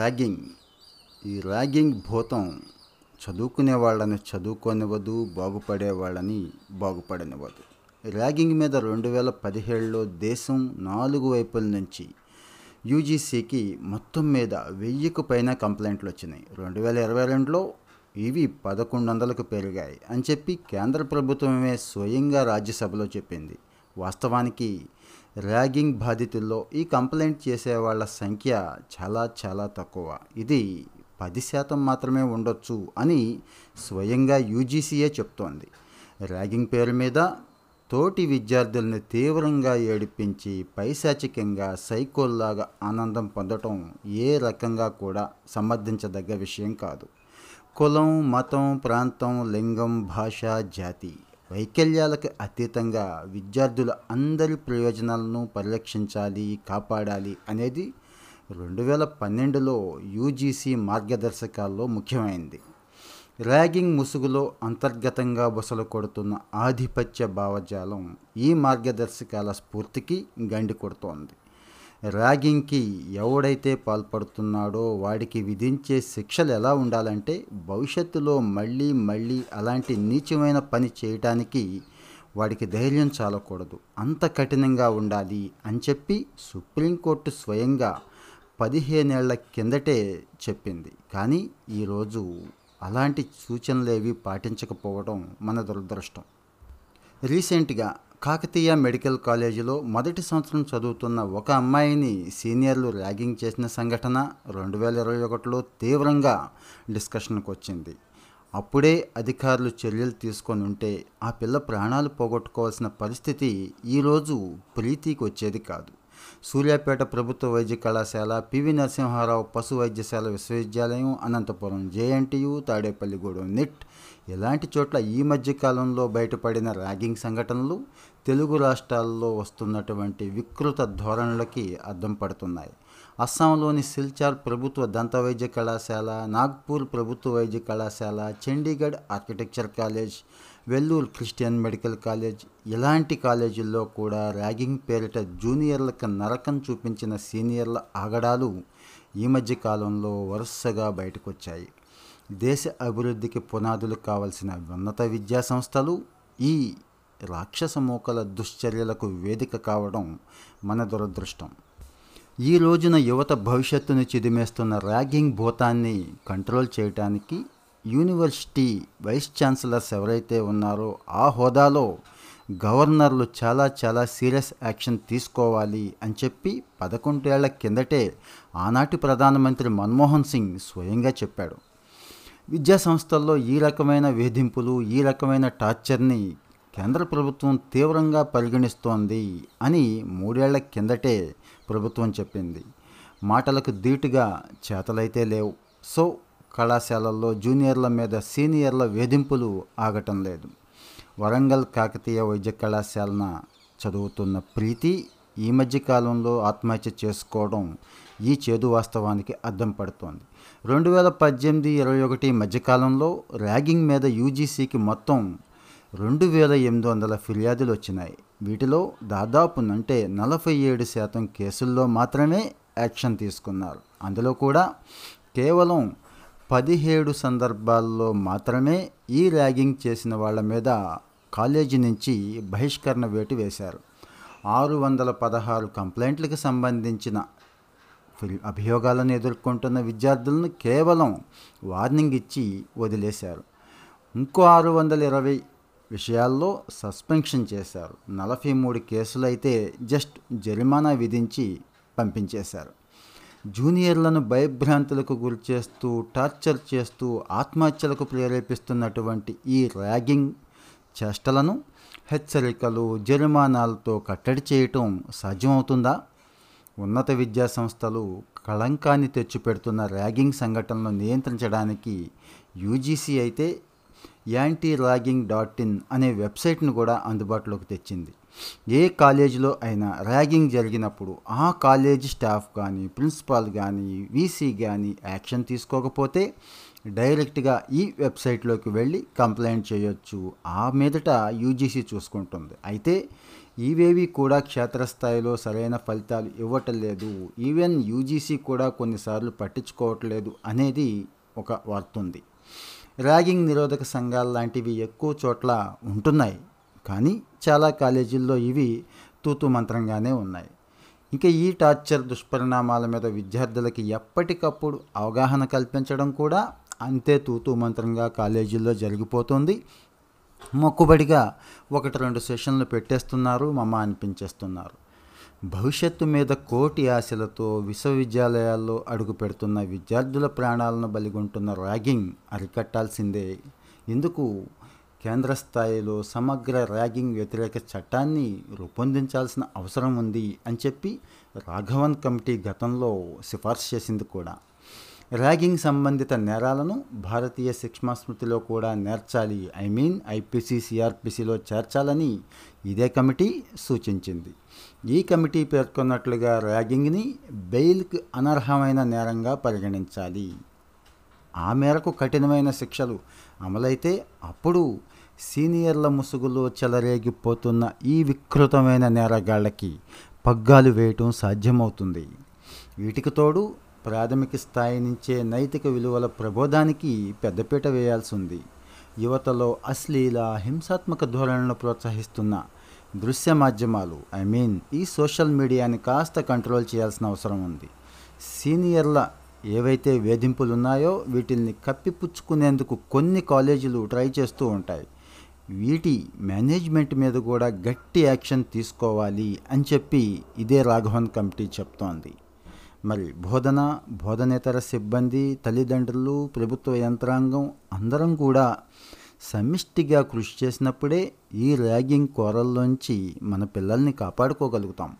Ragging. ఈ ragging భూతం చదువుకునే వాళ్ళని చదువుకోనివ్వదు బాగుపడే వాళ్ళని బాగుపడనివ్వదు. ర్యాగింగ్ మీద రెండు వేల పదిహేడులో దేశం నాలుగు వైపుల నుంచి యూజీసీకి మొత్తం మీద వెయ్యికి పైన కంప్లైంట్లు వచ్చినాయి రెండు వేల ఇరవై రెండులో ఇవి పదకొండు వందలకు పెరిగాయి అని చెప్పి కేంద్ర ప్రభుత్వమే స్వయంగా రాజ్యసభలో చెప్పింది. వాస్తవానికి ర్యాగింగ్ బాధితుల్లో ఈ కంప్లైంట్ చేసే వాళ్ళ సంఖ్య చాలా చాలా తక్కువ. ఇది పది శాతం మాత్రమే ఉండొచ్చు అని స్వయంగా యూజీసీఏ చెప్తోంది. ర్యాగింగ్ పేరు మీద తోటి విద్యార్థుల్ని తీవ్రంగా ఏడిపించి పైశాచికంగా సైకోల్లాగా ఆనందం పొందటం ఏ రకంగా కూడా సమర్థించదగ్గ విషయం కాదు. కులం మతం ప్రాంతం లింగం భాష జాతి వైకల్యాలకు అతీతంగా విద్యార్థుల అందరి ప్రయోజనాలను పరిరక్షించాలి కాపాడాలి అనేది రెండు వేల పన్నెండులో యూజీసీ మార్గదర్శకాల్లో ముఖ్యమైంది. ర్యాగింగ్ ముసుగులో అంతర్గతంగా బుసలు కొడుతున్న ఆధిపత్య భావజాలం ఈ మార్గదర్శకాల స్ఫూర్తికి గండి కొడుతోంది. ర్యాగింగ్కి ఎవడైతే పాల్పడుతున్నాడో వాడికి విధించే శిక్షలు ఎలా ఉండాలంటే భవిష్యత్తులో మళ్ళీ మళ్ళీ అలాంటి నీచమైన పని చేయటానికి వాడికి ధైర్యం చాలకూడదు. అంత కఠినంగా ఉండాలి అని చెప్పి సుప్రీంకోర్టు స్వయంగా పదిహేనేళ్ళ కిందటే చెప్పింది. కానీ ఈరోజు అలాంటి సూచనలేవి పాటించకపోవడం మన దురదృష్టం. రీసెంట్గా కాకతీయ మెడికల్ కాలేజీలో మొదటి సంవత్సరం చదువుతున్న ఒక అమ్మాయిని సీనియర్లు ర్యాగింగ్ చేసిన సంఘటన రెండు వేల ఇరవై ఒకటిలో తీవ్రంగా డిస్కషన్కి వచ్చింది. అప్పుడే అధికారులు చర్యలు తీసుకొని ఉంటే ఆ పిల్ల ప్రాణాలు పోగొట్టుకోవాల్సిన పరిస్థితి ఈరోజు ప్రీతికి వచ్చేది కాదు. సూర్యాపేట ప్రభుత్వ వైద్య కళాశాల పివి నరసింహారావు పశు వైద్యశాల విశ్వవిద్యాలయం అనంతపురం జేఎన్టీయు తాడేపల్లిగూడెం నిట్. ఇలాంటి చోట్ల ఈ మధ్య కాలంలో బయటపడిన ర్యాగింగ్ సంఘటనలు తెలుగు రాష్ట్రాల్లో వస్తున్నటువంటి వికృత ధోరణులకి అద్దం పడుతున్నాయి. అస్సాంలోని సిల్చార్ ప్రభుత్వ దంత వైద్య కళాశాల నాగ్పూర్ ప్రభుత్వ వైద్య కళాశాల Chandigarh architecture college Vellore Christian medical college ఇలాంటి కాలేజీల్లో కూడా ర్యాగింగ్ పేరిట జూనియర్లకు నరకం చూపించిన సీనియర్ల ఆగడాలు ఈ మధ్య కాలంలో వరుసగా బయటకొచ్చాయి. దేశ అభివృద్ధికి పునాదులు కావలసిన ఉన్నత విద్యా సంస్థలు ఈ రాక్షస మూకల దుశ్చర్యలకు వేదిక కావడం మన దురదృష్టం. ఈ రోజున యువత భవిష్యత్తును చిదిమేస్తున్న ర్యాగింగ్ భూతాన్ని కంట్రోల్ చేయటానికి యూనివర్సిటీ వైస్ ఛాన్సలర్స్ ఎవరైతే ఉన్నారో ఆ హోదాలో గవర్నర్లు చాలా చాలా సీరియస్ యాక్షన్ తీసుకోవాలి అని చెప్పి పదకొండేళ్ళ కిందటే ఆనాటి ప్రధానమంత్రి మన్మోహన్ సింగ్ స్వయంగా చెప్పాడు. విద్యా సంస్థల్లో ఈ రకమైన వేధింపులు ఈ రకమైన టార్చర్ని కేంద్ర ప్రభుత్వం తీవ్రంగా పరిగణిస్తోంది అని మూడేళ్ళ కిందటే ప్రభుత్వం చెప్పింది. మాటలకు ధీటుగా చేతలైతే లేవు. సో కళాశాలల్లో జూనియర్ల మీద సీనియర్ల వేధింపులు ఆగటం లేదు. వరంగల్ కాకతీయ వైద్య కళాశాలన చదువుతున్న ప్రీతి ఈ మధ్యకాలంలో ఆత్మహత్య చేసుకోవడం ఈ చేదు వాస్తవానికి అద్దం పడుతోంది. రెండు వేల పద్దెనిమిది ఇరవై ఒకటి మధ్యకాలంలో ర్యాగింగ్ మీద యూజీసీకి మొత్తం రెండు వేల ఎనిమిది వందల ఫిర్యాదులు వచ్చినాయి. వీటిలో దాదాపు అంటే నలభై ఏడు శాతం కేసుల్లో మాత్రమే యాక్షన్ తీసుకున్నారు. అందులో కూడా కేవలం పదిహేడు సందర్భాల్లో మాత్రమే ఈ ర్యాగింగ్ చేసిన వాళ్ళ మీద కాలేజీ నుంచి బహిష్కరణ వేటు వేశారు. ఆరు వందల పదహారు కంప్లైంట్లకు సంబంధించిన అభియోగాలను ఎదుర్కొంటున్న విద్యార్థులను కేవలం వార్నింగ్ ఇచ్చి వదిలేశారు. ఇంకో ఆరు వందల ఇరవై విషయాల్లో సస్పెన్షన్ చేశారు. నలభై మూడు కేసులైతే జస్ట్ జరిమానా విధించి పంపించేశారు. జూనియర్లను భయభ్రాంతులకు గురి చేస్తూ టార్చర్ చేస్తూ ఆత్మహత్యలకు ప్రేరేపిస్తున్నటువంటి ఈ ర్యాగింగ్ చేష్టలను హెచ్చరికలు జరిమానాలతో కట్టడి చేయటం సాధ్యమవుతుందా? ఉన్నత విద్యా సంస్థలు కళంకాన్ని తెచ్చిపెడుతున్న ర్యాగింగ్ సంఘటనలను నియంత్రించడానికి యూజీసీ అయితే యాంటీ ర్యాగింగ్ డాట్ ఇన్ అనే వెబ్సైట్ను కూడా అందుబాటులోకి తెచ్చింది. ఏ కాలేజీలో అయినా ర్యాగింగ్ జరిగినప్పుడు ఆ కాలేజీ స్టాఫ్ కానీ ప్రిన్సిపాల్ కానీ వీసీ కానీ యాక్షన్ తీసుకోకపోతే డైరెక్ట్గా ఈ వెబ్సైట్లోకి వెళ్ళి కంప్లైంట్ చేయొచ్చు. ఆ మీదట యూజీసీ చూసుకుంటుంది. అయితే ఇవేవి కూడా క్షేత్రస్థాయిలో సరైన ఫలితాలు ఇవ్వటం లేదు. ఈవెన్ యూజీసీ కూడా కొన్నిసార్లు పట్టించుకోవట్లేదు అనేది ఒక వార్త ఉంది. ర్యాగింగ్ నిరోధక సంఘాలు లాంటివి ఎక్కువ చోట్ల ఉంటున్నాయి. కానీ చాలా కాలేజీల్లో ఇవి తూతు మంత్రంగానే ఉన్నాయి. ఇంకా ఈ టార్చర్ దుష్పరిణామాల మీద విద్యార్థులకి ఎప్పటికప్పుడు అవగాహన కల్పించడం కూడా అంతే తూతు మంత్రంగా కాలేజీల్లో జరిగిపోతుంది. మొక్కుబడిగా ఒకటి రెండు సెషన్లు పెట్టేస్తున్నారు మమ్మ అనిపించేస్తున్నారు. భవిష్యత్తు మీద కోటి ఆశలతో విశ్వవిద్యాలయాల్లో అడుగు పెడుతున్న విద్యార్థుల ప్రాణాలను బలిగొంటున్న ర్యాగింగ్ అరికట్టాల్సిందే. ఎందుకు? కేంద్ర స్థాయిలో సమగ్ర ర్యాగింగ్ వ్యతిరేక చట్టాన్ని రూపొందించాల్సిన అవసరం ఉంది అని చెప్పి రాఘవన్ కమిటీ గతంలో సిఫార్సు చేసింది కూడా. ర్యాగింగ్ సంబంధిత నేరాలను భారతీయ శిక్షాస్మృతిలో కూడా నేర్చాలి. ఐ మీన్ ఐపీసీ సిఆర్పిసిలో చేర్చాలని ఇదే కమిటీ సూచించింది. ఈ కమిటీ పేర్కొన్నట్లుగా ర్యాగింగ్ని బెయిల్కి అనర్హమైన నేరంగా పరిగణించాలి. ఆ మేరకు కఠినమైన శిక్షలు అమలైతే అప్పుడు సీనియర్ల ముసుగులో చెలరేగిపోతున్న ఈ వికృతమైన నేరగాళ్ళకి పగ్గాలు వేయటం సాధ్యమవుతుంది. వీటికి తోడు ప్రాథమిక స్థాయి నుంచే నైతిక విలువల ప్రబోధానికి పెద్దపీట వేయాల్సి ఉంది యువతలో అశ్లీల హింసాత్మక ధోరణులను ప్రోత్సహిస్తున్న దృశ్య మాధ్యమాలు ఐ మీన్ ఈ సోషల్ మీడియాని కాస్త కంట్రోల్ చేయాల్సిన అవసరం ఉంది. సీనియర్ల ఏవైతే వేధింపులు ఉన్నాయో వీటిల్ని కప్పిపుచ్చుకునేందుకు కొన్ని కాలేజీలు ట్రై చేస్తూ ఉంటాయి. వీటి మేనేజ్మెంట్ మీద కూడా గట్టి యాక్షన్ తీసుకోవాలి అని చెప్పి ఇదే రాఘవన్ కమిటీ చెప్తోంది. మరి బోధన బోధనేతర సిబ్బంది తల్లిదండ్రులు ప్రభుత్వ యంత్రాంగం అందరం కూడా సమిష్టిగా కృషి చేసినప్పుడే ఈ ర్యాగింగ్ కోరల్లోంచి మన పిల్లల్ని కాపాడుకోగలుగుతాం.